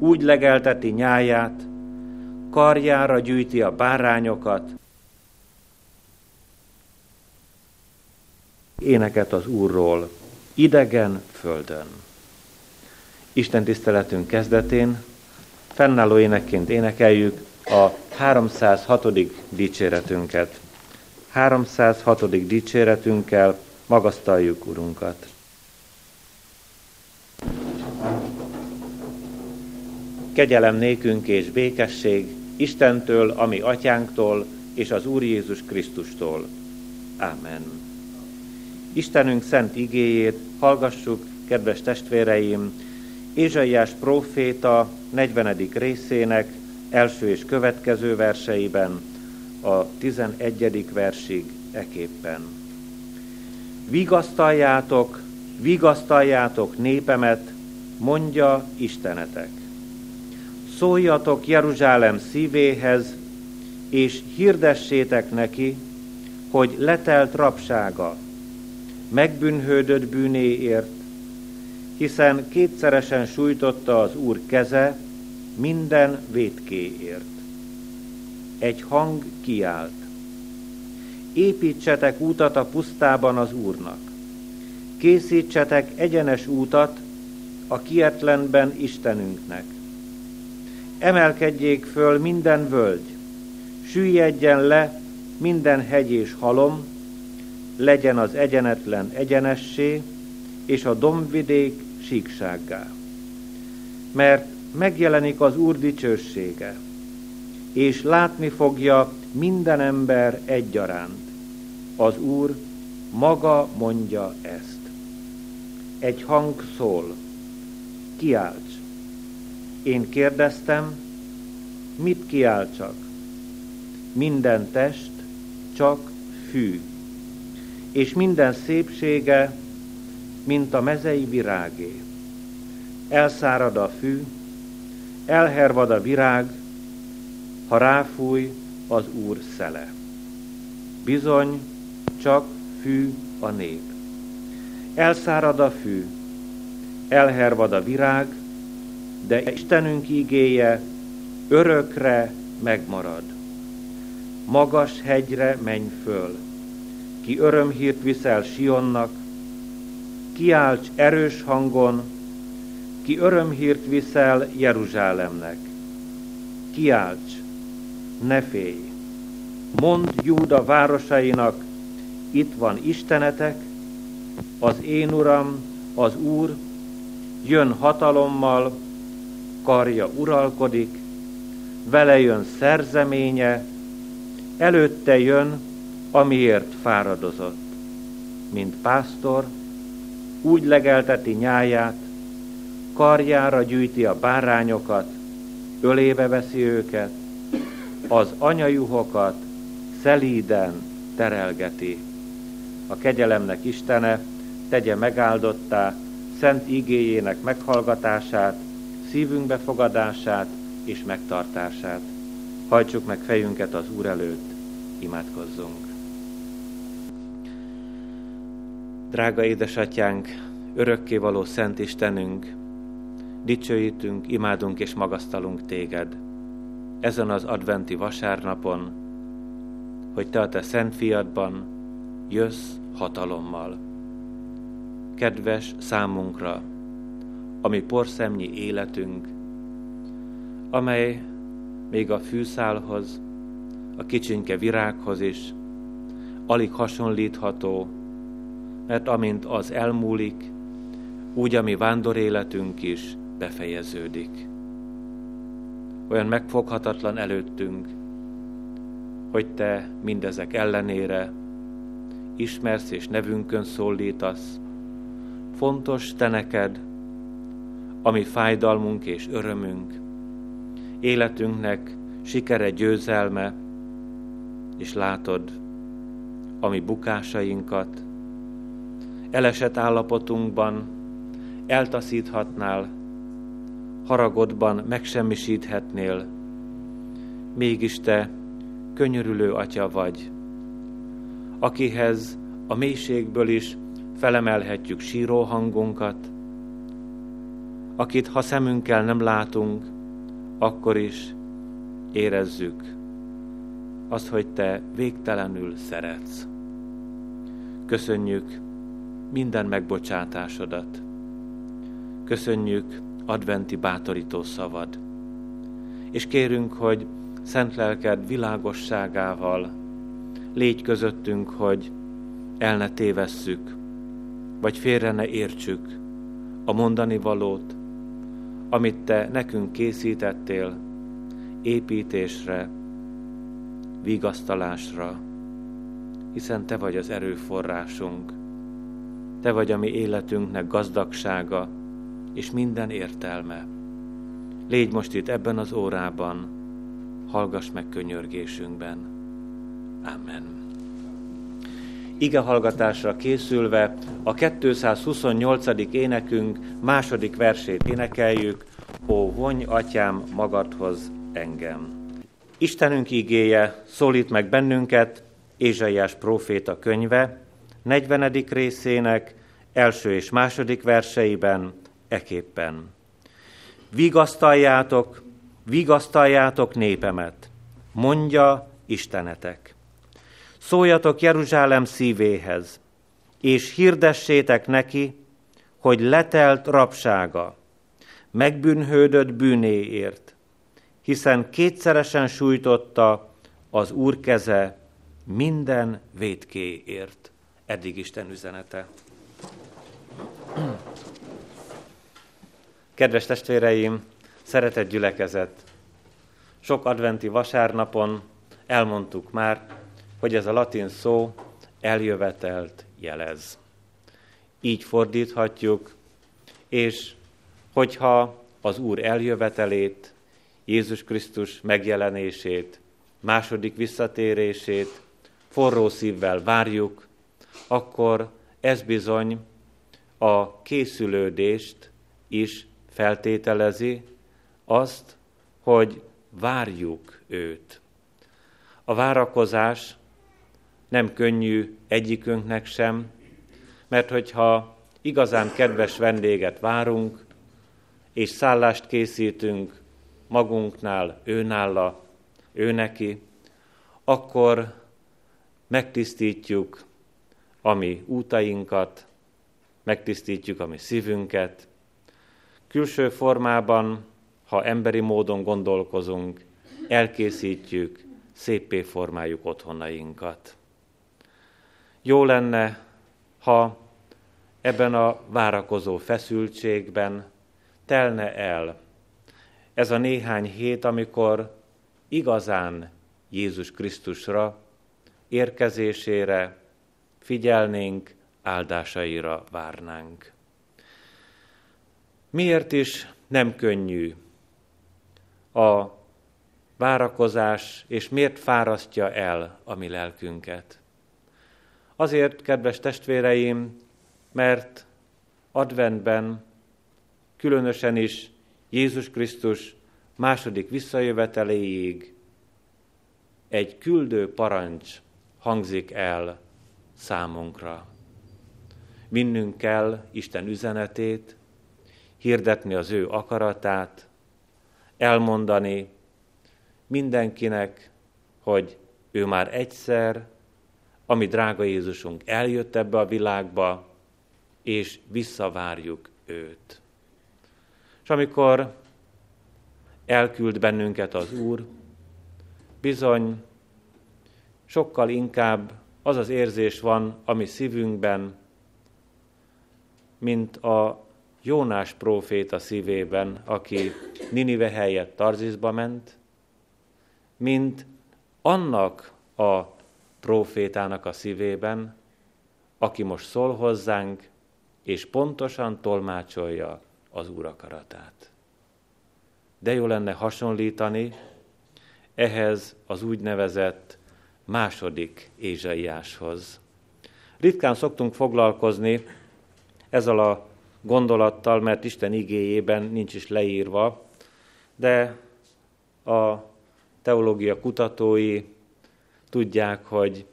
úgy legelteti nyáját, karjára gyűjti a bárányokat, éneket az Úrról, idegen földön. Isten tiszteletünk kezdetén fennálló énekként énekeljük a 306. dicséretünket. 306. dicséretünkkel magasztaljuk Urunkat. Kegyelem nékünk és békesség Istentől, ami atyánktól, és az Úr Jézus Krisztustól. Amen. Istenünk szent igéjét hallgassuk, kedves testvéreim, Ézsaiás próféta 40. részének első és következő verseiben, a 11. versig eképpen. Vigasztaljátok, vigasztaljátok népemet, mondja Istenetek. Szóljatok Jeruzsálem szívéhez, és hirdessétek neki, hogy letelt rapsága, megbűnhődött bűnéért, hiszen kétszeresen sújtotta az Úr keze minden védkéért. Egy hang kiált. Építsetek útat a pusztában az Úrnak. Készítsetek egyenes útat a kietlenben Istenünknek. Emelkedjék föl minden völgy, süllyedjen le minden hegy és halom, legyen az egyenetlen egyenessé, és a dombvidék síksággá. Mert megjelenik az Úr dicsősége, és látni fogja minden ember egyaránt. Az Úr maga mondja ezt. Egy hang szól, kiálts. Én kérdeztem, mit kiáltsak? Minden test csak fű, és minden szépsége, mint a mezei virágé. Elszárad a fű, elhervad a virág, ha ráfúj az Úr szele. Bizony, csak fű a nép. Elszárad a fű, elhervad a virág, de Istenünk ígéje örökre megmarad. Magas hegyre menj föl, ki örömhírt viszel Sionnak, kiálts erős hangon, ki örömhírt viszel Jeruzsálemnek. Kiálts, ne félj! Mondd Júda városainak, itt van Istenetek, az én Uram, az Úr, jön hatalommal, karja uralkodik, vele jön szerzeménye, előtte jön, amiért fáradozott, mint pásztor, úgy legelteti nyáját, karjára gyűjti a bárányokat, ölébe veszi őket, az anyajuhokat szelíden terelgeti. A kegyelemnek Istene tegye megáldottá szent igéjének meghallgatását, szívünk befogadását és megtartását. Hajtsuk meg fejünket az Úr előtt, imádkozzunk. Drága édesatyánk, örökkévaló Szent Istenünk, dicsőítünk, imádunk és magasztalunk téged ezen az adventi vasárnapon, hogy te a te szent fiadban jössz hatalommal. Kedves számunkra, ami porszemnyi életünk, amely még a fűszálhoz, a kicsinke virághoz is alig hasonlítható, mert amint az elmúlik, úgy a mi vándoréletünk is befejeződik. Olyan megfoghatatlan előttünk, hogy Te mindezek ellenére ismersz és nevünkön szólítasz. Fontos Te neked, ami fájdalmunk és örömünk, életünknek sikere, győzelme, és látod, ami bukásainkat, elesett állapotunkban eltaszíthatnál, haragodban megsemmisíthetnél, mégis te könyörülő atya vagy, akihez a mélységből is felemelhetjük síró hangunkat, akit ha szemünkkel nem látunk, akkor is érezzük azt, hogy Te végtelenül szeretsz. Köszönjük minden megbocsátásodat. Köszönjük adventi bátorító szavad. És kérünk, hogy szent lelked világosságával légy közöttünk, hogy el ne tévesszük, vagy félre ne értsük a mondani valót, amit te nekünk készítettél építésre, vigasztalásra, hiszen te vagy az erőforrásunk, te vagy a mi életünknek gazdagsága és minden értelme. Légy most itt ebben az órában, hallgass meg könyörgésünkben. Amen. Ige hallgatásra készülve a 228. énekünk második versét énekeljük, Ó, vonj, atyám, magadhoz engem. Istenünk igéje szólít meg bennünket, Ézsaiás próféta könyve, 40. részének első és második verseiben, eképpen. Vigasztaljátok, vigasztaljátok népemet, mondja Istenetek. Szóljatok Jeruzsálem szívéhez, és hirdessétek neki, hogy letelt rabsága, megbűnhődött bűnéért, hiszen kétszeresen sújtotta az Úr keze minden védkéért. Eddig Isten üzenete. Kedves testvéreim, szeretett gyülekezet! Sok adventi vasárnapon elmondtuk már, hogy ez a latin szó eljövetelt jelez. Így fordíthatjuk, és hogyha az Úr eljövetelét, Jézus Krisztus megjelenését, második visszatérését forró szívvel várjuk, akkor ez bizony a készülődést is feltételezi, azt, hogy várjuk őt. A várakozás nem könnyű egyikünknek sem, mert hogyha igazán kedves vendéget várunk, és szállást készítünk magunknál, őnálla, ő neki, akkor megtisztítjuk a mi útainkat, megtisztítjuk a mi szívünket. Külső formában, ha emberi módon gondolkozunk, elkészítjük, szépé formáljuk otthonainkat. Jó lenne, ha ebben a várakozó feszültségben telne el ez a néhány hét, amikor igazán Jézus Krisztusra, érkezésére figyelnénk, áldásaira várnánk. Miért is nem könnyű a várakozás, és miért fárasztja el a mi lelkünket? Azért, kedves testvéreim, mert adventben, különösen is Jézus Krisztus második visszajöveteléig egy küldő parancs hangzik el számunkra. Vinnünk kell Isten üzenetét, hirdetni az ő akaratát, elmondani mindenkinek, hogy ő már egyszer, ami drága Jézusunk eljött ebbe a világba, és visszavárjuk őt. És amikor elküld bennünket az Úr, bizony sokkal inkább az az érzés van a mi szívünkben, mint a Jónás próféta szívében, aki Ninive helyett Tarzisba ment, mint annak a prófétának a szívében, aki most szól hozzánk, és pontosan tolmácsolja az Úr akaratát. De jó lenne hasonlítani ehhez az úgynevezett második Ézsaiáshoz. Ritkán szoktunk foglalkozni ezzel a gondolattal, mert Isten igéjében nincs is leírva, de a teológia kutatói tudják, hogy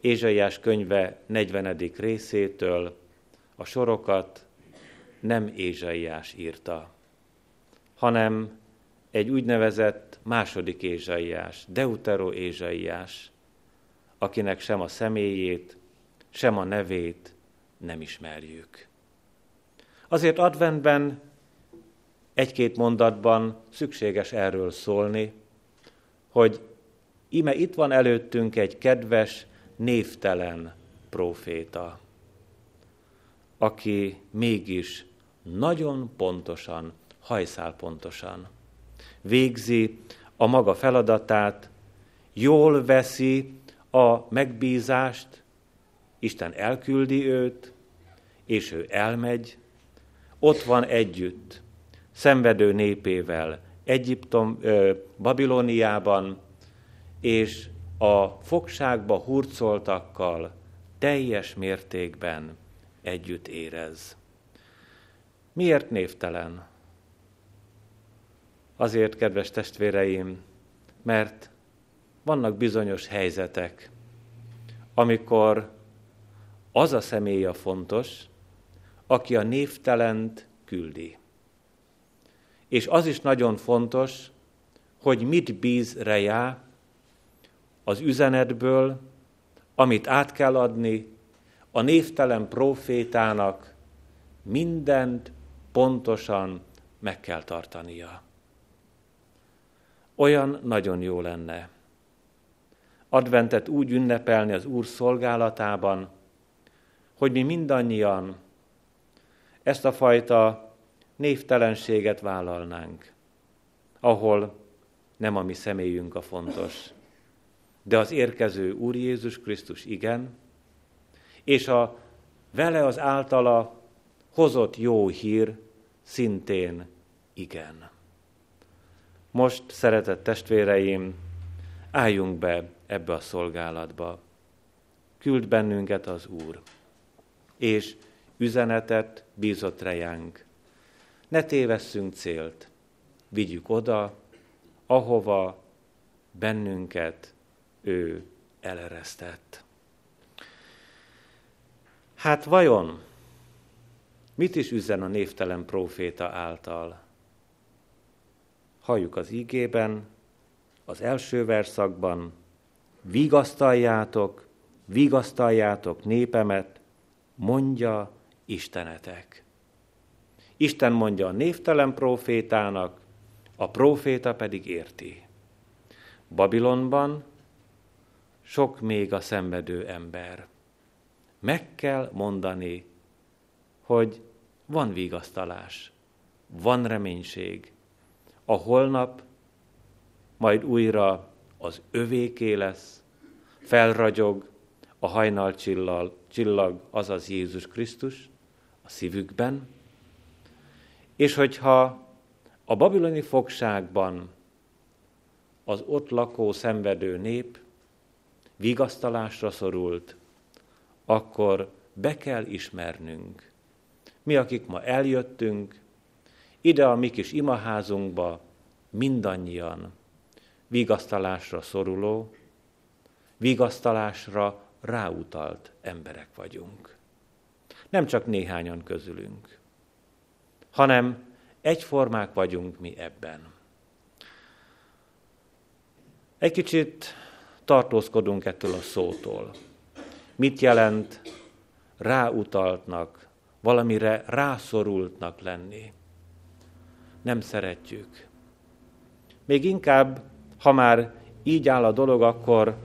Ézsaiás könyve 40. részétől a sorokat nem Ézsaiás írta, hanem egy úgynevezett második Ézsaiás, Deutero Ézsaiás, akinek sem a személyét, sem a nevét nem ismerjük. Azért adventben egy-két mondatban szükséges erről szólni, hogy ime itt van előttünk egy kedves, névtelen próféta, aki mégis nagyon pontosan, hajszál pontosan végzi a maga feladatát, jól veszi a megbízást, Isten elküldi őt, és ő elmegy, ott van együtt, szenvedő népével, Egyiptom, ö, Babilóniában, és a fogságba hurcoltakkal teljes mértékben együtt érez. Miért névtelen? Azért, kedves testvéreim, mert vannak bizonyos helyzetek, amikor az a személy a fontos, aki a névtelent küldi. És az is nagyon fontos, hogy mit bíz rejá az üzenetből, amit át kell adni a névtelen profétának, mindent pontosan meg kell tartania. Olyan nagyon jó lenne. Adventet úgy ünnepelni az Úr szolgálatában, hogy mi mindannyian ezt a fajta névtelenséget vállalnánk, ahol nem a mi személyünk a fontos, de az érkező Úr Jézus Krisztus igen, és a vele az általa hozott jó hír szintén igen. Most, szeretett testvéreim, álljunk be ebbe a szolgálatba. Küld bennünket az Úr, és üzenetet bízott rejánk. Ne tévesszünk célt, vigyük oda, ahova bennünket ő eleresztett. Hát vajon mit is üzen a névtelen próféta által? halljuk az ígében, az első verszakban, vigasztaljátok, vigasztaljátok népemet, mondja Istenetek. Isten mondja a névtelen profétának, a proféta pedig érti. Babilonban sok még a szenvedő ember. Meg kell mondani, hogy van vigasztalás, van reménység, a holnap majd újra az övéké lesz, felragyog a hajnal csillag, csillag, azaz Jézus Krisztus a szívükben, és hogyha a babiloni fogságban az ott lakó szenvedő nép vigasztalásra szorult, akkor be kell ismernünk. Mi, akik ma eljöttünk, ide a mi kis imaházunkba mindannyian vigasztalásra szoruló, vigasztalásra ráutalt emberek vagyunk. Nem csak néhányan közülünk, hanem egyformák vagyunk mi ebben. Egy kicsit tartózkodunk ettől a szótól. Mit jelent ráutaltnak, valamire rászorultnak lenni? nem szeretjük. Még inkább, ha már így áll a dolog, akkor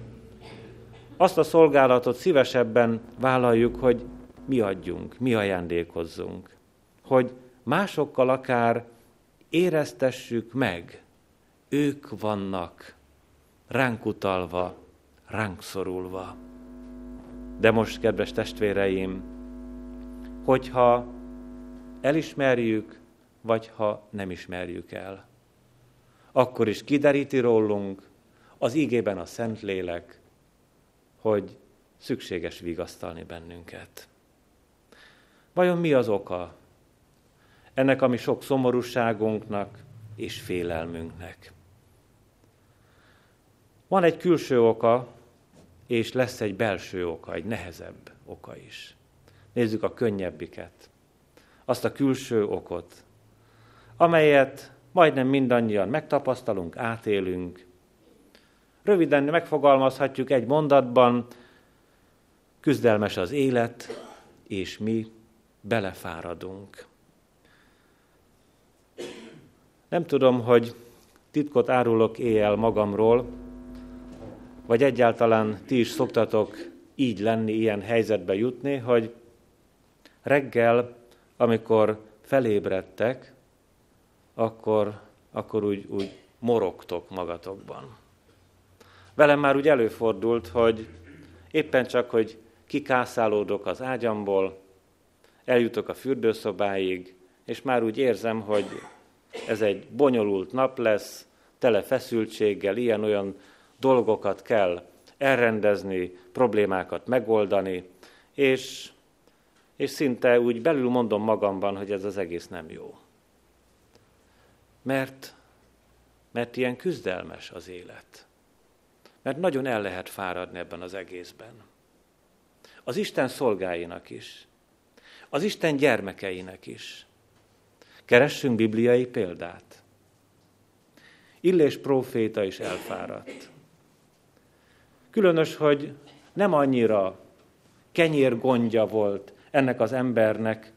azt a szolgálatot szívesebben vállaljuk, hogy mi adjunk, mi ajándékozzunk. Hogy másokkal akár éreztessük meg, ők vannak ránk utalva, ránk szorulva. De most, kedves testvéreim, hogyha elismerjük, vagy ha nem ismerjük el. Akkor is kideríti rólunk az ígében a Szentlélek, hogy szükséges vigasztalni bennünket. Vajon mi az oka ennek a mi sok szomorúságunknak és félelmünknek? Van egy külső oka, és lesz egy belső oka, egy nehezebb oka is. Nézzük a könnyebbiket azt a külső okot, amelyet majdnem mindannyian megtapasztalunk, átélünk. Röviden megfogalmazhatjuk egy mondatban, küzdelmes az élet, és mi belefáradunk. Nem tudom, hogy titkot árulok éjjel magamról, vagy egyáltalán ti is szoktatok így lenni, ilyen helyzetbe jutni, hogy reggel, amikor felébredtek, akkor, akkor úgy, úgy morogtok magatokban. Velem már úgy előfordult, hogy éppen csak, hogy kikászálódok az ágyamból, eljutok a fürdőszobáig, és már úgy érzem, hogy ez egy bonyolult nap lesz, tele feszültséggel, ilyen-olyan dolgokat kell elrendezni, problémákat megoldani, és, és szinte úgy belül mondom magamban, hogy ez az egész nem jó. Mert, mert ilyen küzdelmes az élet. Mert nagyon el lehet fáradni ebben az egészben. Az Isten szolgáinak is. Az Isten gyermekeinek is. Keressünk bibliai példát. Illés próféta is elfáradt. Különös, hogy nem annyira kenyér gondja volt ennek az embernek,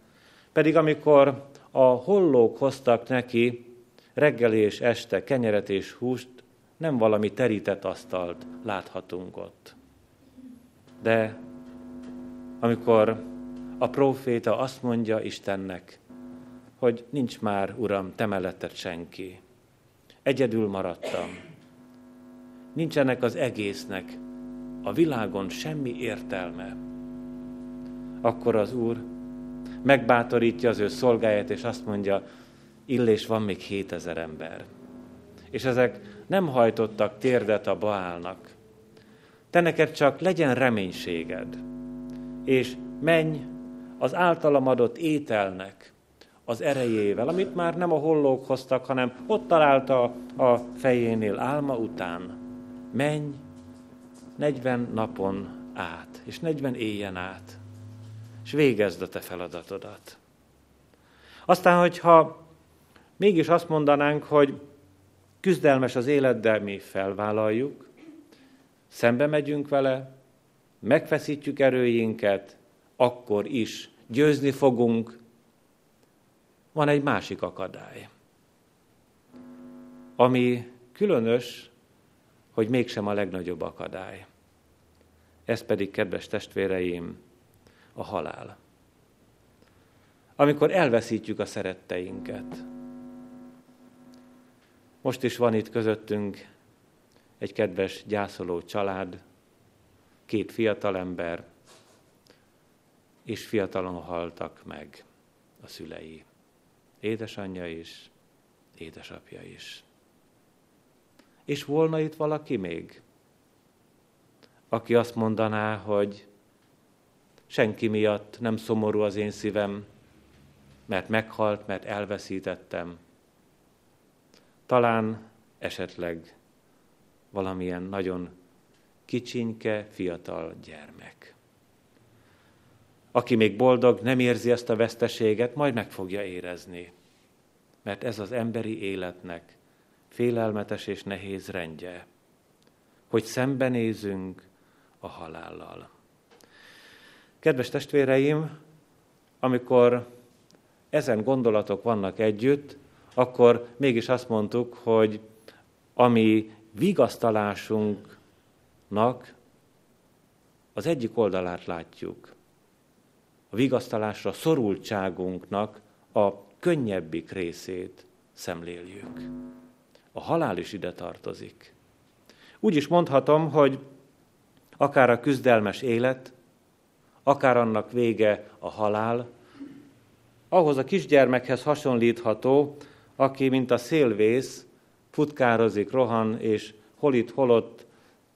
pedig amikor a hollók hoztak neki reggel és este kenyeret és húst, nem valami terített asztalt láthatunk ott. De amikor a próféta azt mondja Istennek, hogy nincs már, Uram, te melletted senki. Egyedül maradtam. Nincsenek az egésznek a világon semmi értelme. Akkor az Úr megbátorítja az ő szolgáját, és azt mondja, illés van még 7000 ember. És ezek nem hajtottak térdet a Baálnak. Te neked csak legyen reménységed, és menj az általam adott ételnek az erejével, amit már nem a hollók hoztak, hanem ott találta a fejénél álma után. Menj 40 napon át, és 40 éjjen át, és végezd a te feladatodat. Aztán, hogyha mégis azt mondanánk, hogy küzdelmes az élet, de mi felvállaljuk, szembe megyünk vele, megfeszítjük erőinket, akkor is győzni fogunk. Van egy másik akadály, ami különös, hogy mégsem a legnagyobb akadály. Ez pedig, kedves testvéreim, a halál. Amikor elveszítjük a szeretteinket. Most is van itt közöttünk egy kedves gyászoló család, két fiatalember, és fiatalon haltak meg a szülei. Édesanyja is, édesapja is. És volna itt valaki még, aki azt mondaná, hogy senki miatt nem szomorú az én szívem, mert meghalt, mert elveszítettem. Talán esetleg valamilyen nagyon kicsinke, fiatal gyermek. Aki még boldog, nem érzi ezt a veszteséget, majd meg fogja érezni. Mert ez az emberi életnek félelmetes és nehéz rendje, hogy szembenézünk a halállal. Kedves testvéreim, amikor ezen gondolatok vannak együtt, akkor mégis azt mondtuk, hogy ami vigasztalásunknak az egyik oldalát látjuk. A vigasztalásra szorultságunknak a könnyebbik részét szemléljük. A halál is ide tartozik. Úgy is mondhatom, hogy akár a küzdelmes élet, akár annak vége a halál, ahhoz a kisgyermekhez hasonlítható, aki, mint a szélvész, futkározik, rohan, és hol itt, hol ott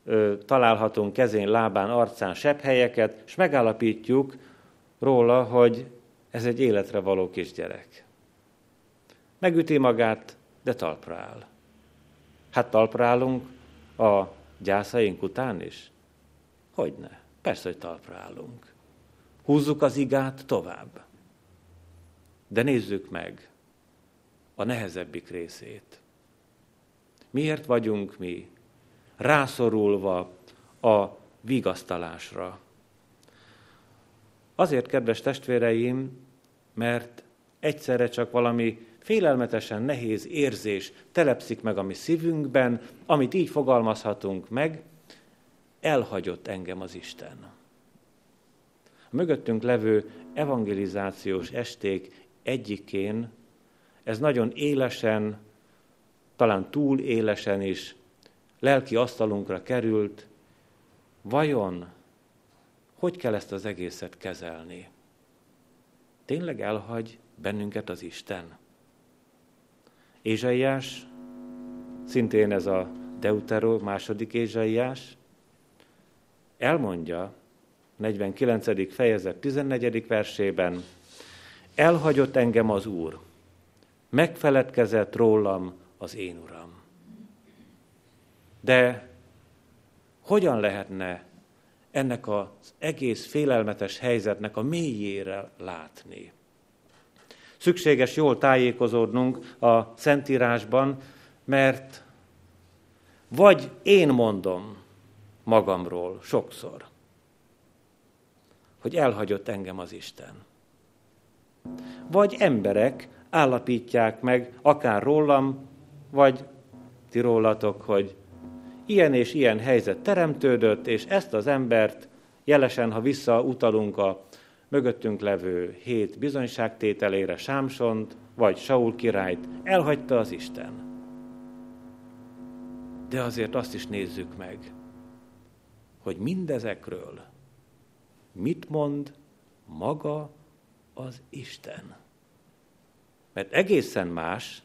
ö, találhatunk kezén, lábán, arcán helyeket, és megállapítjuk róla, hogy ez egy életre való kisgyerek. Megüti magát, de talpra áll. Hát talpra állunk a gyászaink után is? Hogyne. Persze, hogy talpra állunk. Húzzuk az igát tovább. De nézzük meg a nehezebbik részét. Miért vagyunk mi rászorulva a vigasztalásra? Azért, kedves testvéreim, mert egyszerre csak valami félelmetesen nehéz érzés telepszik meg a mi szívünkben, amit így fogalmazhatunk meg, elhagyott engem az Isten. A mögöttünk levő evangelizációs esték egyikén ez nagyon élesen, talán túl élesen is lelki asztalunkra került, vajon hogy kell ezt az egészet kezelni? Tényleg elhagy bennünket az Isten? Ézsaiás, szintén ez a Deutero második Ézsaiás, elmondja 49. fejezet 14. versében, elhagyott engem az Úr, megfeledkezett rólam az én Uram. De hogyan lehetne ennek az egész félelmetes helyzetnek a mélyére látni? Szükséges jól tájékozódnunk a Szentírásban, mert vagy én mondom magamról sokszor, hogy elhagyott engem az Isten. Vagy emberek állapítják meg, akár rólam, vagy ti rólatok, hogy ilyen és ilyen helyzet teremtődött, és ezt az embert jelesen, ha visszautalunk a mögöttünk levő hét bizonyságtételére Sámsont, vagy Saul királyt, elhagyta az Isten. De azért azt is nézzük meg, hogy mindezekről mit mond maga az Isten. Mert egészen más,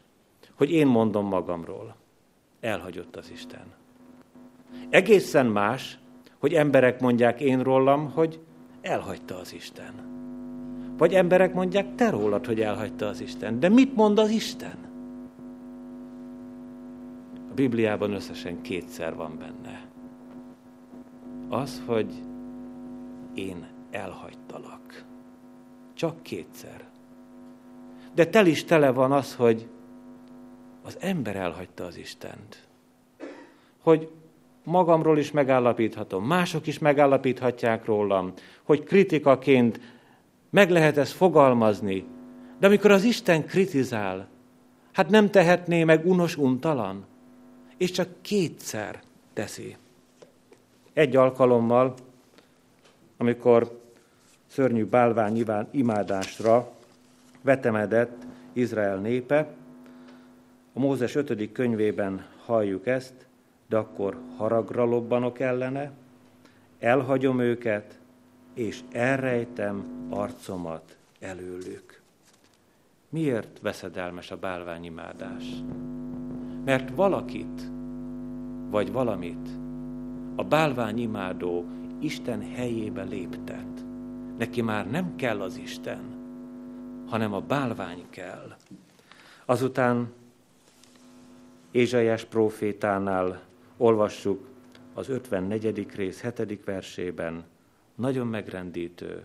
hogy én mondom magamról. Elhagyott az Isten. Egészen más, hogy emberek mondják én rólam, hogy elhagyta az Isten. Vagy emberek mondják te rólad, hogy elhagyta az Isten. De mit mond az Isten? A Bibliában összesen kétszer van benne. Az, hogy én elhagytalak. Csak kétszer. De tel is tele van az, hogy az ember elhagyta az Istent. Hogy magamról is megállapíthatom, mások is megállapíthatják rólam, hogy kritikaként meg lehet ezt fogalmazni, de amikor az Isten kritizál, hát nem tehetné meg unos untalan, és csak kétszer teszi. Egy alkalommal, amikor szörnyű bálvány imádásra vetemedett Izrael népe, a Mózes 5. könyvében halljuk ezt, de akkor haragra lobbanok ellene, elhagyom őket, és elrejtem arcomat előlük. Miért veszedelmes a bálványimádás? Mert valakit, vagy valamit a bálványimádó Isten helyébe léptet. Neki már nem kell az Isten, hanem a bálvány kell. Azután Ézsaiás profétánál olvassuk az 54. rész 7. versében, nagyon megrendítő,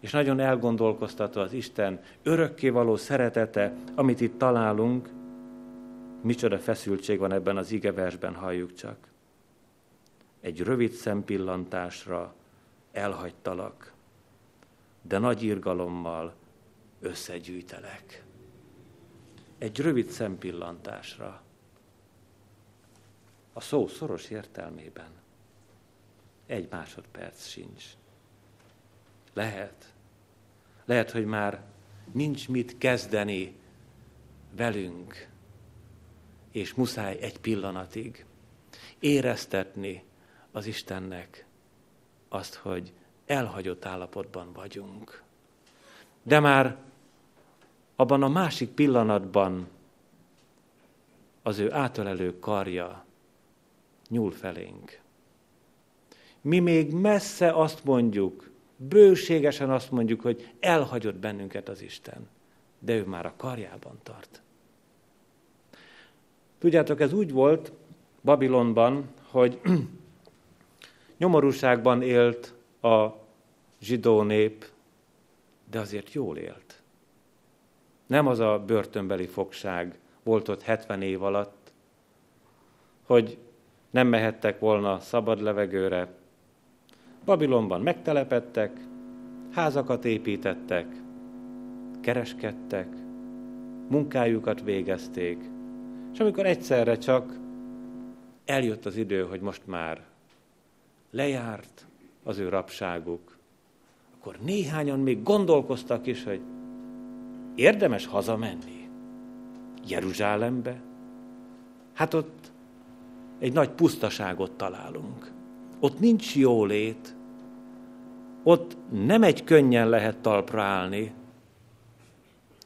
és nagyon elgondolkoztató az Isten örökkévaló szeretete, amit itt találunk, micsoda feszültség van ebben az igeversben, halljuk csak. Egy rövid szempillantásra elhagytalak, de nagy irgalommal összegyűjtelek. Egy rövid szempillantásra a szó szoros értelmében. Egy másodperc sincs. Lehet. Lehet, hogy már nincs mit kezdeni velünk, és muszáj egy pillanatig éreztetni az Istennek azt, hogy elhagyott állapotban vagyunk. De már abban a másik pillanatban az ő átölelő karja nyúl felénk. Mi még messze azt mondjuk, bőségesen azt mondjuk, hogy elhagyott bennünket az Isten, de ő már a karjában tart. Tudjátok, ez úgy volt Babilonban, hogy nyomorúságban élt a zsidó nép, de azért jól élt. Nem az a börtönbeli fogság volt ott 70 év alatt, hogy nem mehettek volna szabad levegőre. Babilonban megtelepettek, házakat építettek, kereskedtek, munkájukat végezték, és amikor egyszerre csak eljött az idő, hogy most már lejárt az ő rabságuk, akkor néhányan még gondolkoztak is, hogy érdemes hazamenni Jeruzsálembe. Hát ott egy nagy pusztaságot találunk. Ott nincs jólét, ott nem egy könnyen lehet talpra állni,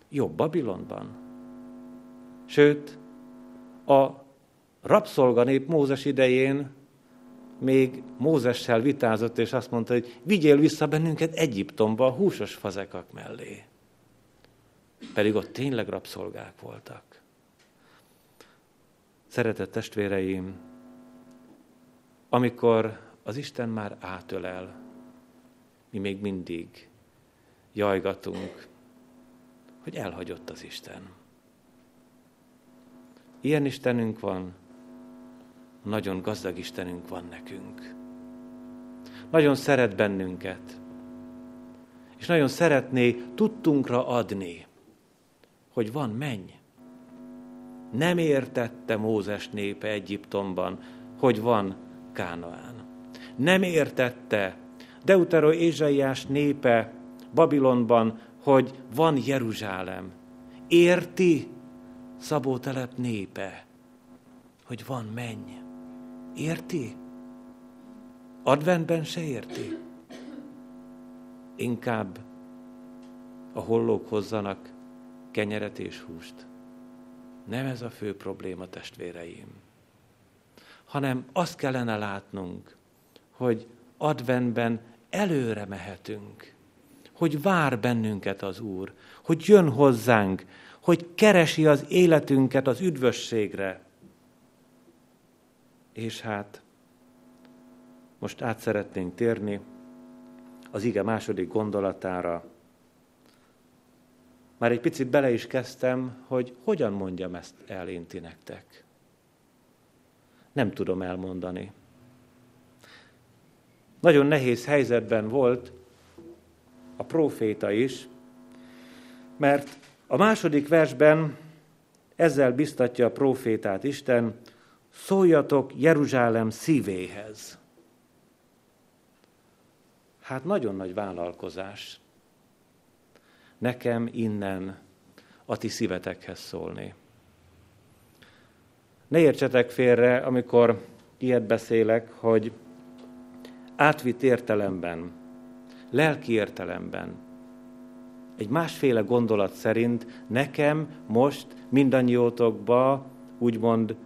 jobb Babilonban. Sőt, a rabszolganép Mózes idején még Mózessel vitázott, és azt mondta, hogy vigyél vissza bennünket Egyiptomba a húsos fazekak mellé. Pedig ott tényleg rabszolgák voltak. Szeretett testvéreim, amikor az Isten már átölel, mi még mindig jajgatunk, hogy elhagyott az Isten. Ilyen Istenünk van, nagyon gazdag Istenünk van nekünk. Nagyon szeret bennünket, és nagyon szeretné tudtunkra adni, hogy van menny. Nem értette Mózes népe Egyiptomban, hogy van Kánaán. Nem értette Deutero Ézsaiás népe Babilonban, hogy van Jeruzsálem. Érti Szabó telep népe, hogy van menny. Érti? Adventben se érti. Inkább a hollók hozzanak kenyeret és húst. Nem ez a fő probléma, testvéreim. Hanem azt kellene látnunk, hogy adventben előre mehetünk hogy vár bennünket az Úr, hogy jön hozzánk, hogy keresi az életünket az üdvösségre. És hát most át szeretnénk térni az ige második gondolatára. Már egy picit bele is kezdtem, hogy hogyan mondjam ezt el én nektek. Nem tudom elmondani. Nagyon nehéz helyzetben volt, a próféta is, mert a második versben ezzel biztatja a prófétát Isten, szóljatok Jeruzsálem szívéhez. Hát nagyon nagy vállalkozás nekem innen a ti szívetekhez szólni. Ne értsetek félre, amikor ilyet beszélek, hogy átvitt értelemben lelki értelemben. Egy másféle gondolat szerint nekem most mindannyiótokba úgymond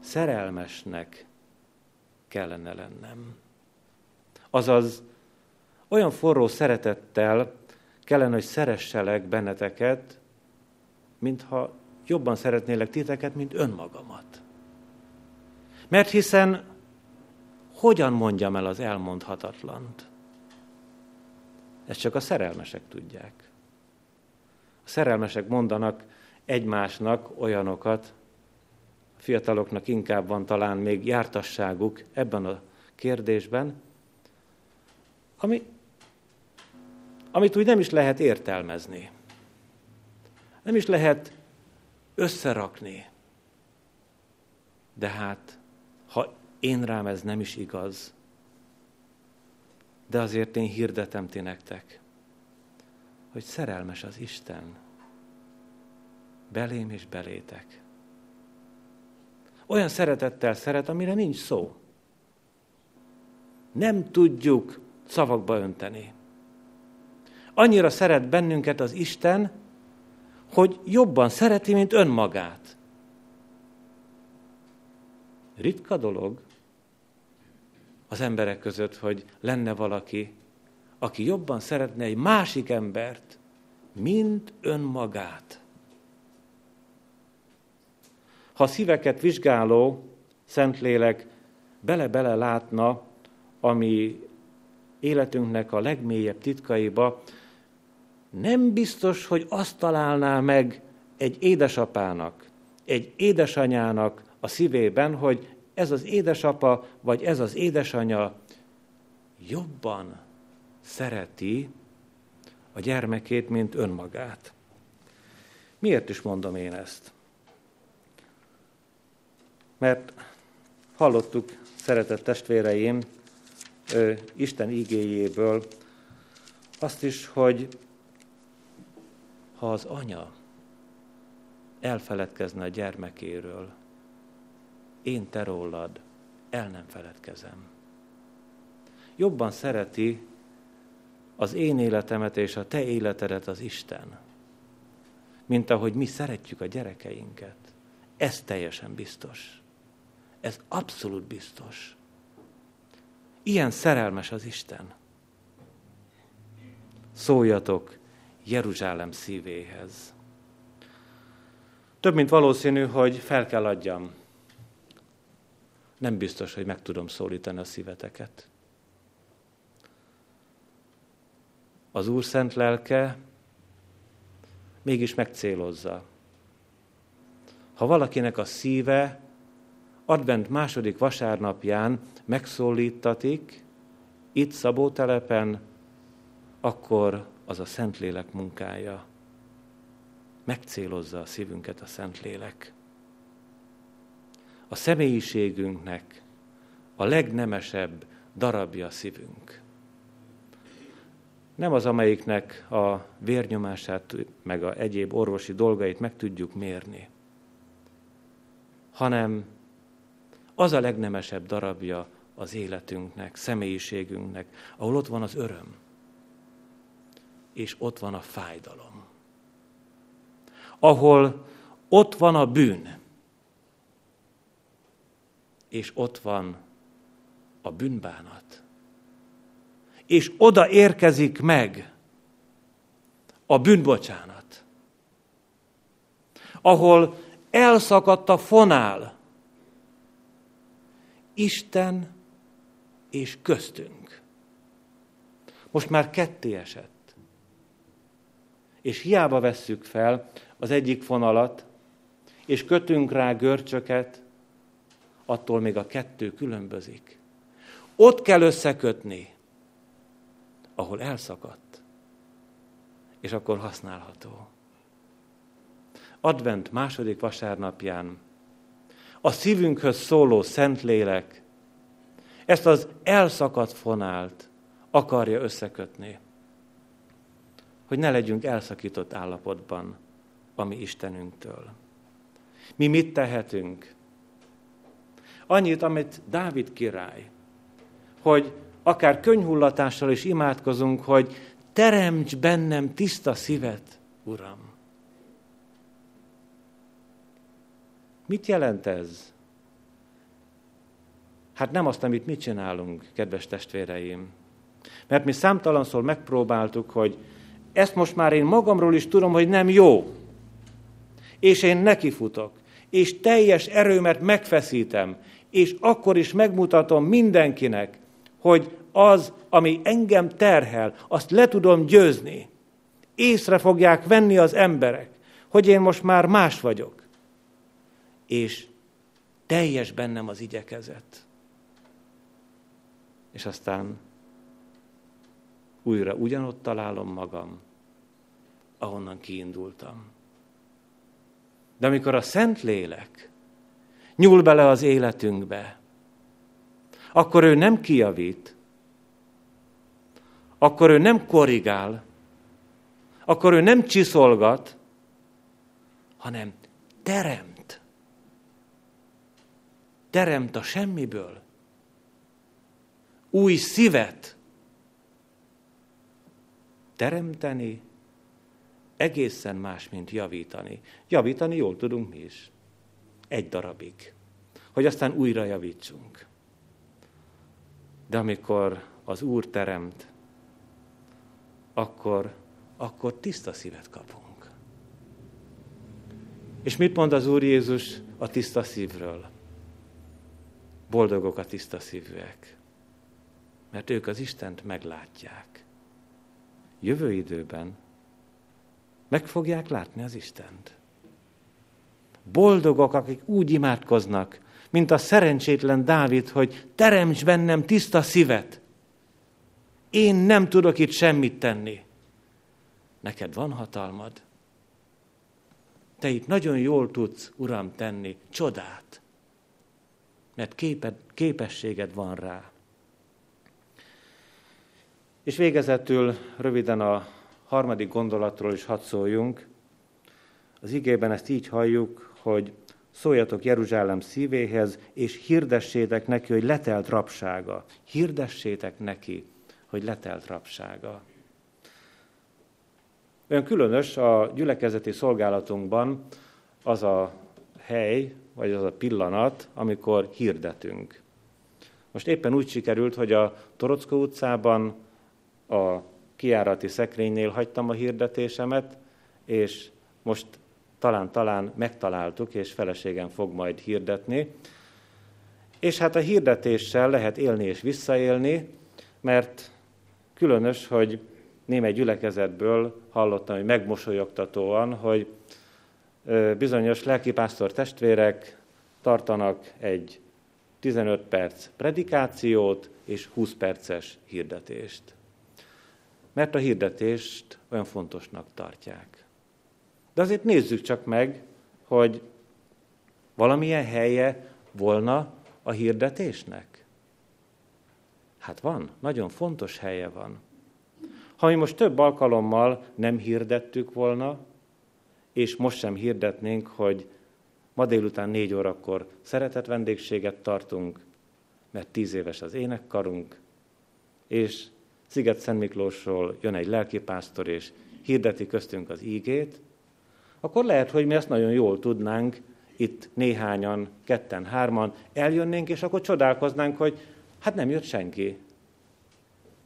szerelmesnek kellene lennem. Azaz, olyan forró szeretettel kellene, hogy szeresselek benneteket, mintha jobban szeretnélek titeket, mint önmagamat. Mert hiszen hogyan mondjam el az elmondhatatlant? Ezt csak a szerelmesek tudják. A szerelmesek mondanak egymásnak olyanokat, fiataloknak inkább van talán még jártasságuk ebben a kérdésben, ami, amit úgy nem is lehet értelmezni. Nem is lehet összerakni. De hát, ha én rám ez nem is igaz, de azért én hirdetem ti nektek, hogy szerelmes az Isten. Belém és belétek. Olyan szeretettel szeret, amire nincs szó. Nem tudjuk szavakba önteni. Annyira szeret bennünket az Isten, hogy jobban szereti, mint önmagát. Ritka dolog, az emberek között, hogy lenne valaki, aki jobban szeretne egy másik embert, mint önmagát. Ha szíveket vizsgáló Szentlélek bele-bele látna, ami életünknek a legmélyebb titkaiba, nem biztos, hogy azt találná meg egy édesapának, egy édesanyának a szívében, hogy ez az édesapa vagy ez az édesanya jobban szereti a gyermekét, mint önmagát. Miért is mondom én ezt? Mert hallottuk, szeretett testvéreim, Isten igéjéből azt is, hogy ha az anya elfeledkezne a gyermekéről, én te rólad el nem feledkezem. Jobban szereti az én életemet és a te életedet az Isten, mint ahogy mi szeretjük a gyerekeinket. Ez teljesen biztos. Ez abszolút biztos. Ilyen szerelmes az Isten. Szóljatok Jeruzsálem szívéhez. Több mint valószínű, hogy fel kell adjam. Nem biztos, hogy meg tudom szólítani a szíveteket. Az Úr szent lelke mégis megcélozza. Ha valakinek a szíve advent második vasárnapján megszólítatik, itt Szabótelepen, akkor az a Szentlélek munkája. Megcélozza a szívünket a Szentlélek. A személyiségünknek a legnemesebb darabja a szívünk. Nem az, amelyiknek a vérnyomását, meg a egyéb orvosi dolgait meg tudjuk mérni, hanem az a legnemesebb darabja az életünknek, személyiségünknek, ahol ott van az öröm, és ott van a fájdalom. Ahol ott van a bűn, és ott van a bűnbánat. És oda érkezik meg a bűnbocsánat. Ahol elszakadt a fonál Isten és köztünk. Most már ketté esett. És hiába vesszük fel az egyik fonalat, és kötünk rá görcsöket, attól még a kettő különbözik. Ott kell összekötni, ahol elszakadt, és akkor használható. Advent második vasárnapján a szívünkhöz szóló Szentlélek ezt az elszakadt fonált akarja összekötni, hogy ne legyünk elszakított állapotban a mi Istenünktől. Mi mit tehetünk? Annyit, amit Dávid király, hogy akár könyhullatással is imádkozunk, hogy teremts bennem tiszta szívet, Uram. Mit jelent ez? Hát nem azt, amit mi csinálunk, kedves testvéreim. Mert mi számtalanszor megpróbáltuk, hogy ezt most már én magamról is tudom, hogy nem jó. És én nekifutok. És teljes erőmet megfeszítem. És akkor is megmutatom mindenkinek, hogy az, ami engem terhel, azt le tudom győzni. Észre fogják venni az emberek, hogy én most már más vagyok és teljes bennem az igyekezet. És aztán újra ugyanott találom magam, ahonnan kiindultam. De amikor a Szent Lélek nyúl bele az életünkbe, akkor ő nem kijavít, akkor ő nem korrigál, akkor ő nem csiszolgat, hanem terem teremt a semmiből. Új szívet teremteni egészen más, mint javítani. Javítani jól tudunk mi is. Egy darabig. Hogy aztán újra javítsunk. De amikor az Úr teremt, akkor, akkor tiszta szívet kapunk. És mit mond az Úr Jézus a tiszta szívről? Boldogok a tiszta szívűek, mert ők az Istent meglátják. Jövő időben meg fogják látni az Istent. Boldogok, akik úgy imádkoznak, mint a szerencsétlen Dávid, hogy teremts bennem tiszta szívet. Én nem tudok itt semmit tenni. Neked van hatalmad. Te itt nagyon jól tudsz, Uram, tenni csodát, mert képed, képességed van rá. És végezetül röviden a harmadik gondolatról is hadd szóljunk. Az igében ezt így halljuk, hogy szóljatok Jeruzsálem szívéhez, és hirdessétek neki, hogy letelt rapsága. Hirdessétek neki, hogy letelt rapsága. Olyan különös a gyülekezeti szolgálatunkban az a hely, vagy az a pillanat, amikor hirdetünk. Most éppen úgy sikerült, hogy a Torockó utcában a kiárati szekrénynél hagytam a hirdetésemet, és most talán-talán megtaláltuk, és feleségem fog majd hirdetni. És hát a hirdetéssel lehet élni és visszaélni, mert különös, hogy némely gyülekezetből hallottam, hogy megmosolyogtatóan, hogy bizonyos lelkipásztor testvérek tartanak egy 15 perc predikációt és 20 perces hirdetést. Mert a hirdetést olyan fontosnak tartják. De azért nézzük csak meg, hogy valamilyen helye volna a hirdetésnek. Hát van, nagyon fontos helye van. Ha mi most több alkalommal nem hirdettük volna, és most sem hirdetnénk, hogy ma délután négy órakor szeretett vendégséget tartunk, mert tíz éves az énekkarunk, és Sziget Szent Miklósról jön egy lelkipásztor, és hirdeti köztünk az ígét, akkor lehet, hogy mi ezt nagyon jól tudnánk, itt néhányan, ketten, hárman eljönnénk, és akkor csodálkoznánk, hogy hát nem jött senki.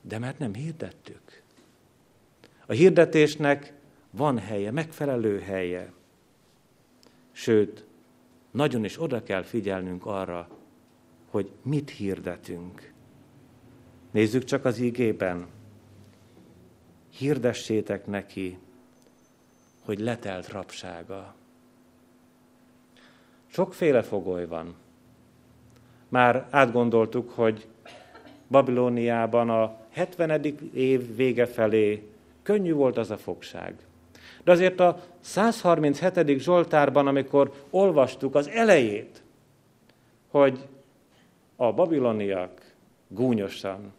De mert nem hirdettük. A hirdetésnek van helye, megfelelő helye. Sőt, nagyon is oda kell figyelnünk arra, hogy mit hirdetünk. Nézzük csak az ígében. Hirdessétek neki, hogy letelt rapsága. Sokféle fogoly van. Már átgondoltuk, hogy Babilóniában a 70. év vége felé könnyű volt az a fogság. De azért a 137. Zsoltárban, amikor olvastuk az elejét, hogy a babiloniak gúnyosan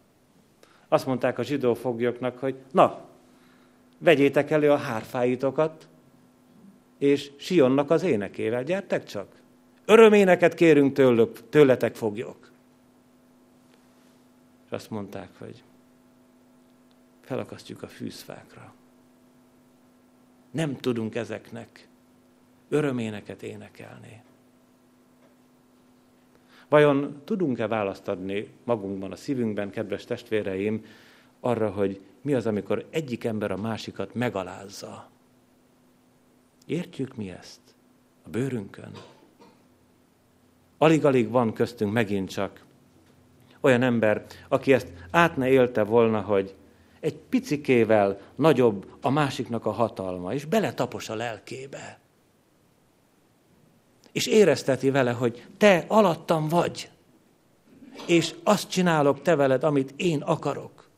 azt mondták a zsidó foglyoknak, hogy na, vegyétek elő a hárfáitokat, és Sionnak az énekével, gyertek csak. Öröméneket kérünk tőlük, tőletek foglyok. És azt mondták, hogy felakasztjuk a fűzfákra. Nem tudunk ezeknek öröméneket énekelni. Vajon tudunk-e választ adni magunkban, a szívünkben, kedves testvéreim, arra, hogy mi az, amikor egyik ember a másikat megalázza? Értjük mi ezt? A bőrünkön. Alig-alig van köztünk megint csak olyan ember, aki ezt át ne élte volna, hogy egy picikével nagyobb a másiknak a hatalma, és beletapos a lelkébe. És érezteti vele, hogy te alattam vagy, és azt csinálok te veled, amit én akarok.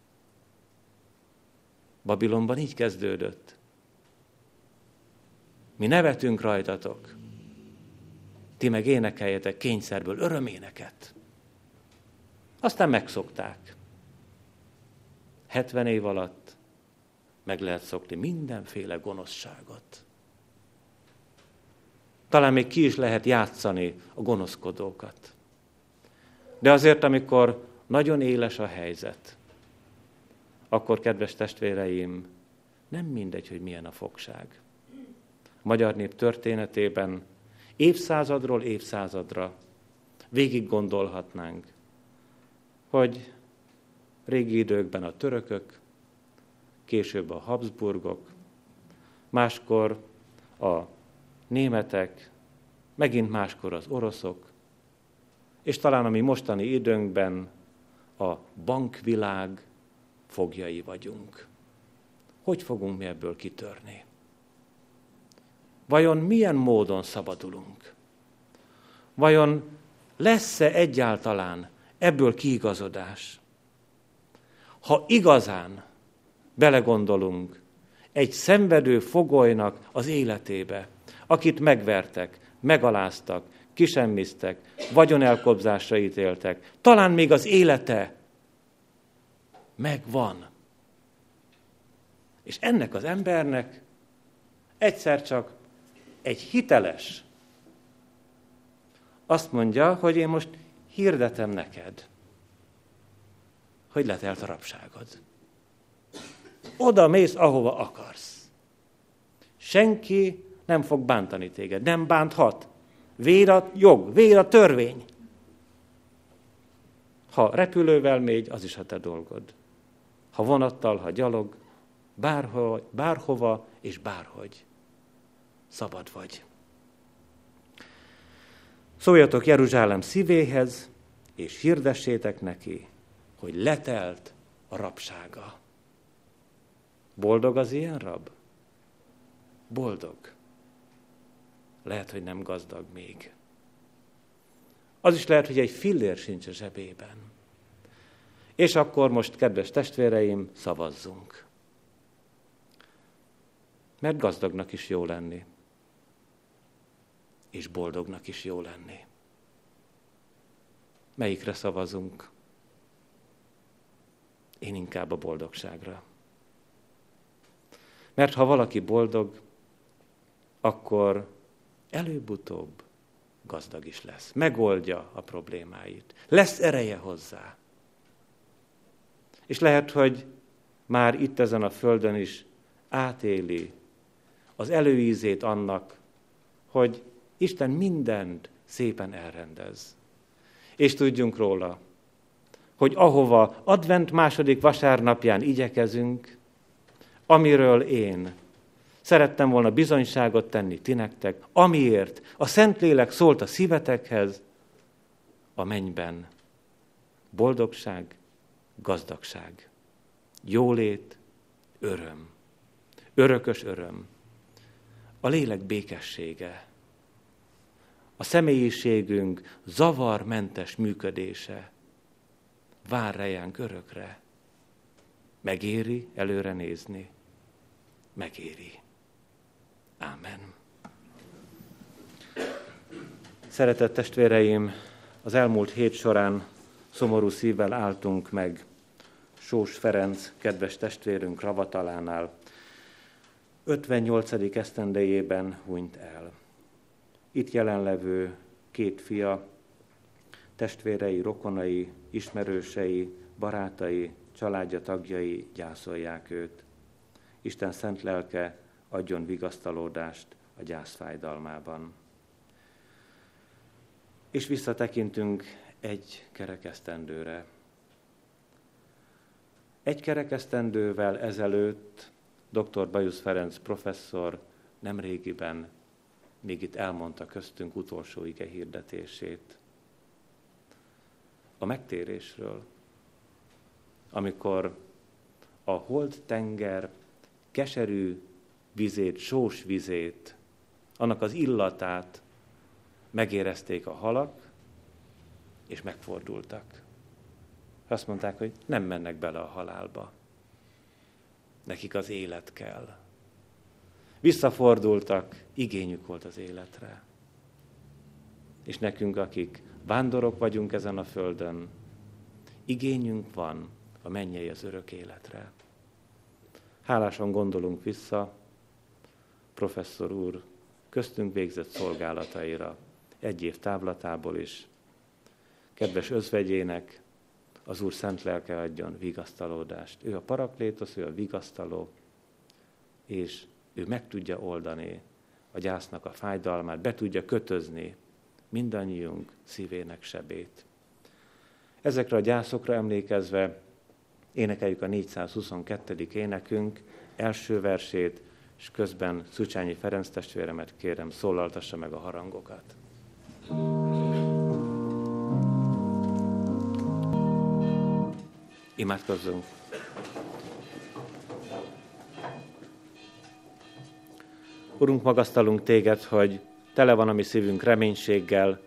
Babilonban így kezdődött. Mi nevetünk rajtatok, ti meg énekeljetek kényszerből öröméneket. Aztán megszokták. 70 év alatt meg lehet szokni mindenféle gonoszságot. Talán még ki is lehet játszani a gonoszkodókat. De azért, amikor nagyon éles a helyzet, akkor, kedves testvéreim, nem mindegy, hogy milyen a fogság. A magyar nép történetében évszázadról évszázadra végig gondolhatnánk, hogy régi időkben a törökök, később a Habsburgok, máskor a németek, megint máskor az oroszok, és talán a mi mostani időnkben a bankvilág fogjai vagyunk. Hogy fogunk mi ebből kitörni? vajon milyen módon szabadulunk? Vajon lesz-e egyáltalán ebből kiigazodás? Ha igazán belegondolunk egy szenvedő fogolynak az életébe, akit megvertek, megaláztak, kisemmiztek, vagyonelkobzásra ítéltek, talán még az élete megvan. És ennek az embernek egyszer csak egy hiteles azt mondja, hogy én most hirdetem neked, hogy letelt a rabságod. Oda mész, ahova akarsz. Senki nem fog bántani téged, nem bánthat. Véd a jog, véd a törvény. Ha repülővel mégy, az is a te dolgod. Ha vonattal, ha gyalog, bárho, bárhova és bárhogy. Szabad vagy. Szóljatok Jeruzsálem szívéhez, és hirdessétek neki, hogy letelt a rabsága. Boldog az ilyen rab? Boldog. Lehet, hogy nem gazdag még. Az is lehet, hogy egy fillér sincs a zsebében. És akkor most, kedves testvéreim, szavazzunk. Mert gazdagnak is jó lenni. És boldognak is jó lenni. Melyikre szavazunk? Én inkább a boldogságra. Mert ha valaki boldog, akkor előbb-utóbb gazdag is lesz. Megoldja a problémáit. Lesz ereje hozzá. És lehet, hogy már itt ezen a földön is átéli az előízét annak, hogy Isten mindent szépen elrendez. És tudjunk róla, hogy ahova advent második vasárnapján igyekezünk, amiről én szerettem volna bizonyságot tenni ti nektek, amiért a Szentlélek szólt a szívetekhez, a mennyben boldogság, gazdagság, jólét, öröm, örökös öröm, a lélek békessége, a személyiségünk zavarmentes működése vár rejánk örökre. Megéri előre nézni? Megéri. Ámen. Szeretett testvéreim, az elmúlt hét során szomorú szívvel álltunk meg Sós Ferenc, kedves testvérünk ravatalánál. 58. esztendejében hunyt el. Itt jelenlevő két fia, testvérei, rokonai, ismerősei, barátai, családja tagjai gyászolják őt. Isten szent lelke adjon vigasztalódást a gyászfájdalmában. És visszatekintünk egy kerekesztendőre. Egy kerekesztendővel ezelőtt dr. Bajusz Ferenc professzor nemrégiben még itt elmondta köztünk utolsó ige hirdetését. A megtérésről, amikor a holt tenger keserű vizét, sós vizét, annak az illatát megérezték a halak, és megfordultak. Azt mondták, hogy nem mennek bele a halálba. Nekik az élet kell. Visszafordultak, igényük volt az életre. És nekünk, akik vándorok vagyunk ezen a földön, igényünk van a mennyei az örök életre. Hálásan gondolunk vissza professzor úr köztünk végzett szolgálataira, egy év távlatából is. Kedves özvegyének, az Úr szent lelke adjon vigasztalódást. Ő a paraklétos, ő a vigasztaló, és ő meg tudja oldani a gyásznak a fájdalmát, be tudja kötözni mindannyiunk szívének sebét. Ezekre a gyászokra emlékezve énekeljük a 422. énekünk első versét, és közben Szucsányi Ferenc testvéremet kérem, szólaltassa meg a harangokat. Imádkozzunk! Urunk, magasztalunk téged, hogy tele van a mi szívünk reménységgel,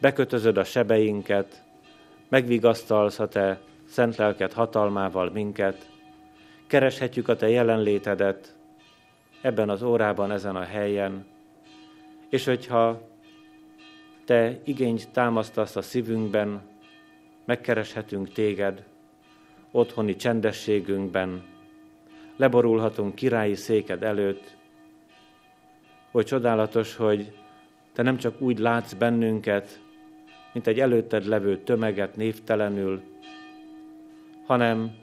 bekötözöd a sebeinket, megvigasztalsz a te szent lelked hatalmával minket, kereshetjük a te jelenlétedet ebben az órában, ezen a helyen, és hogyha te igényt támasztasz a szívünkben, megkereshetünk téged, otthoni csendességünkben, leborulhatunk királyi széked előtt, hogy csodálatos, hogy te nem csak úgy látsz bennünket, mint egy előtted levő tömeget névtelenül, hanem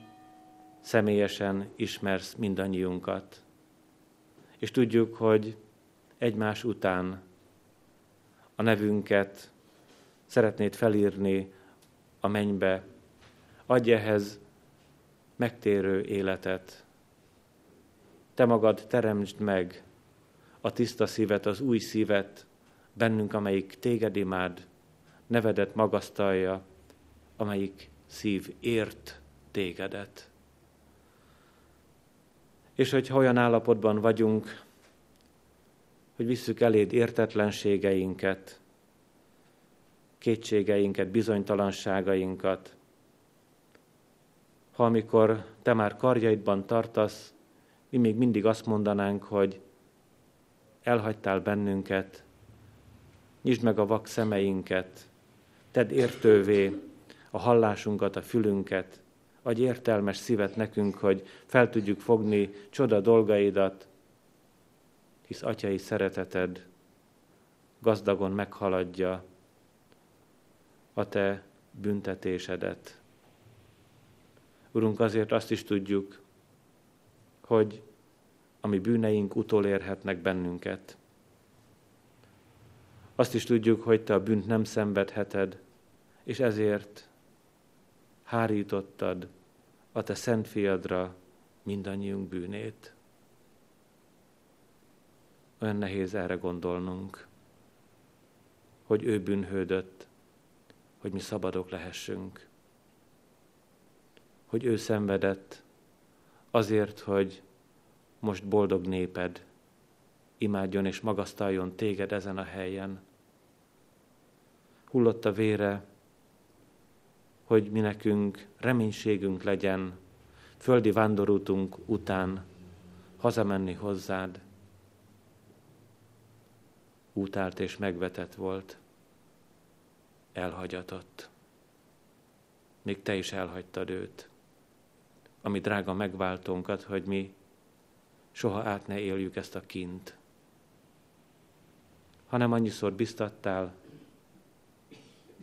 személyesen ismersz mindannyiunkat. És tudjuk, hogy egymás után a nevünket szeretnéd felírni a mennybe. Adj ehhez megtérő életet. Te magad teremtsd meg a tiszta szívet, az új szívet bennünk, amelyik téged imád, nevedet magasztalja, amelyik szív ért tégedet. És hogyha olyan állapotban vagyunk, hogy visszük eléd értetlenségeinket, kétségeinket, bizonytalanságainkat, ha amikor te már karjaidban tartasz, mi még mindig azt mondanánk, hogy elhagytál bennünket, nyisd meg a vak szemeinket, tedd értővé a hallásunkat, a fülünket, adj értelmes szívet nekünk, hogy fel tudjuk fogni csoda dolgaidat, hisz atyai szereteted gazdagon meghaladja a te büntetésedet. Urunk, azért azt is tudjuk, hogy a mi bűneink utolérhetnek bennünket. Azt is tudjuk, hogy te a bűnt nem szenvedheted, és ezért hárítottad a te szent fiadra mindannyiunk bűnét. Olyan nehéz erre gondolnunk, hogy ő bűnhődött, hogy mi szabadok lehessünk. Hogy ő szenvedett azért, hogy most boldog néped imádjon és magasztaljon téged ezen a helyen. Hullott a vére, hogy mi nekünk reménységünk legyen földi vándorútunk után hazamenni hozzád. Útált és megvetett volt, elhagyatott. Még te is elhagytad őt, ami drága megváltónkat, hogy mi soha át ne éljük ezt a kint, hanem annyiszor biztattál,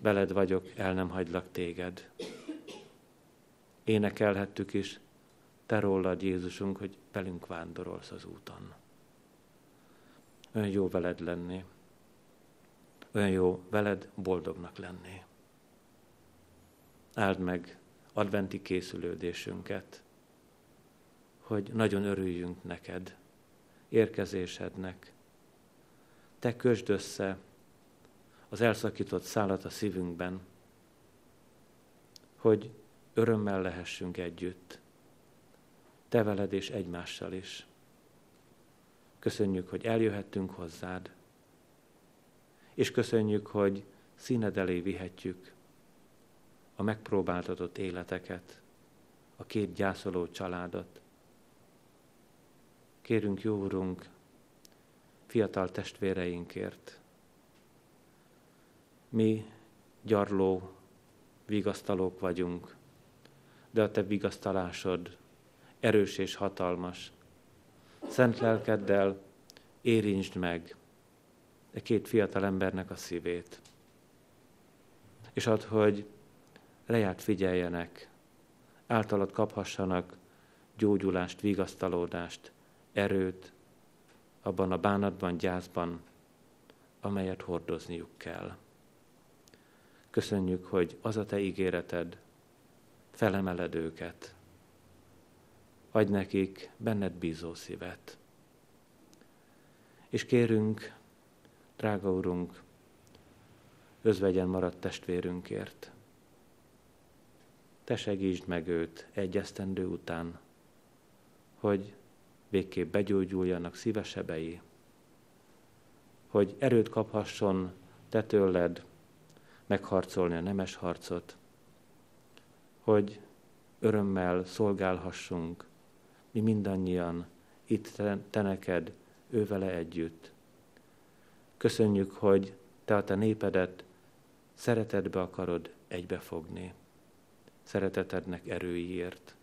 veled vagyok, el nem hagylak téged. Énekelhettük is, te rólad, Jézusunk, hogy velünk vándorolsz az úton. Olyan jó veled lenni. Olyan jó veled boldognak lenni. Áld meg adventi készülődésünket, hogy nagyon örüljünk neked, érkezésednek. Te kösd össze az elszakított szálat a szívünkben, hogy örömmel lehessünk együtt, te veled és egymással is. Köszönjük, hogy eljöhettünk hozzád, és köszönjük, hogy színed elé vihetjük a megpróbáltatott életeket, a két gyászoló családot. Kérünk, jó Urunk, fiatal testvéreinkért, mi gyarló vigasztalók vagyunk, de a te vigasztalásod erős és hatalmas. Szent lelkeddel érintsd meg e két fiatal embernek a szívét. És add, hogy rejárt figyeljenek, általad kaphassanak gyógyulást, vigasztalódást, erőt abban a bánatban, gyászban, amelyet hordozniuk kell. Köszönjük, hogy az a Te ígéreted, felemeled őket. Adj nekik benned bízó szívet. És kérünk, drága Urunk, özvegyen maradt testvérünkért. Te segítsd meg őt egy esztendő után, hogy végképp begyógyuljanak szívesebei, hogy erőt kaphasson te tőled megharcolni a nemes harcot, hogy örömmel szolgálhassunk mi mindannyian itt te neked, ő vele együtt. Köszönjük, hogy te a te népedet szeretetbe akarod egybefogni. Szeretetednek erőiért.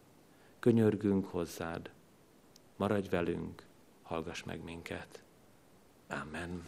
Könyörgünk hozzád. Maradj velünk, hallgass meg minket. Amen.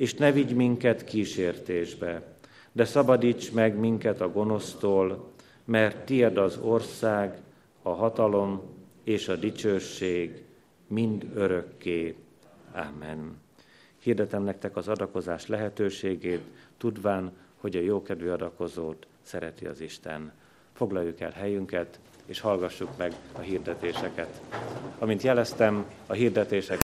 És ne vigy minket kísértésbe, de szabadíts meg minket a gonosztól, mert tied az ország, a hatalom és a dicsőség mind örökké. Amen. Hirdetem nektek az adakozás lehetőségét, tudván, hogy a jókedvű adakozót szereti az Isten. Foglaljuk el helyünket, és hallgassuk meg a hirdetéseket. Amint jeleztem, a hirdetések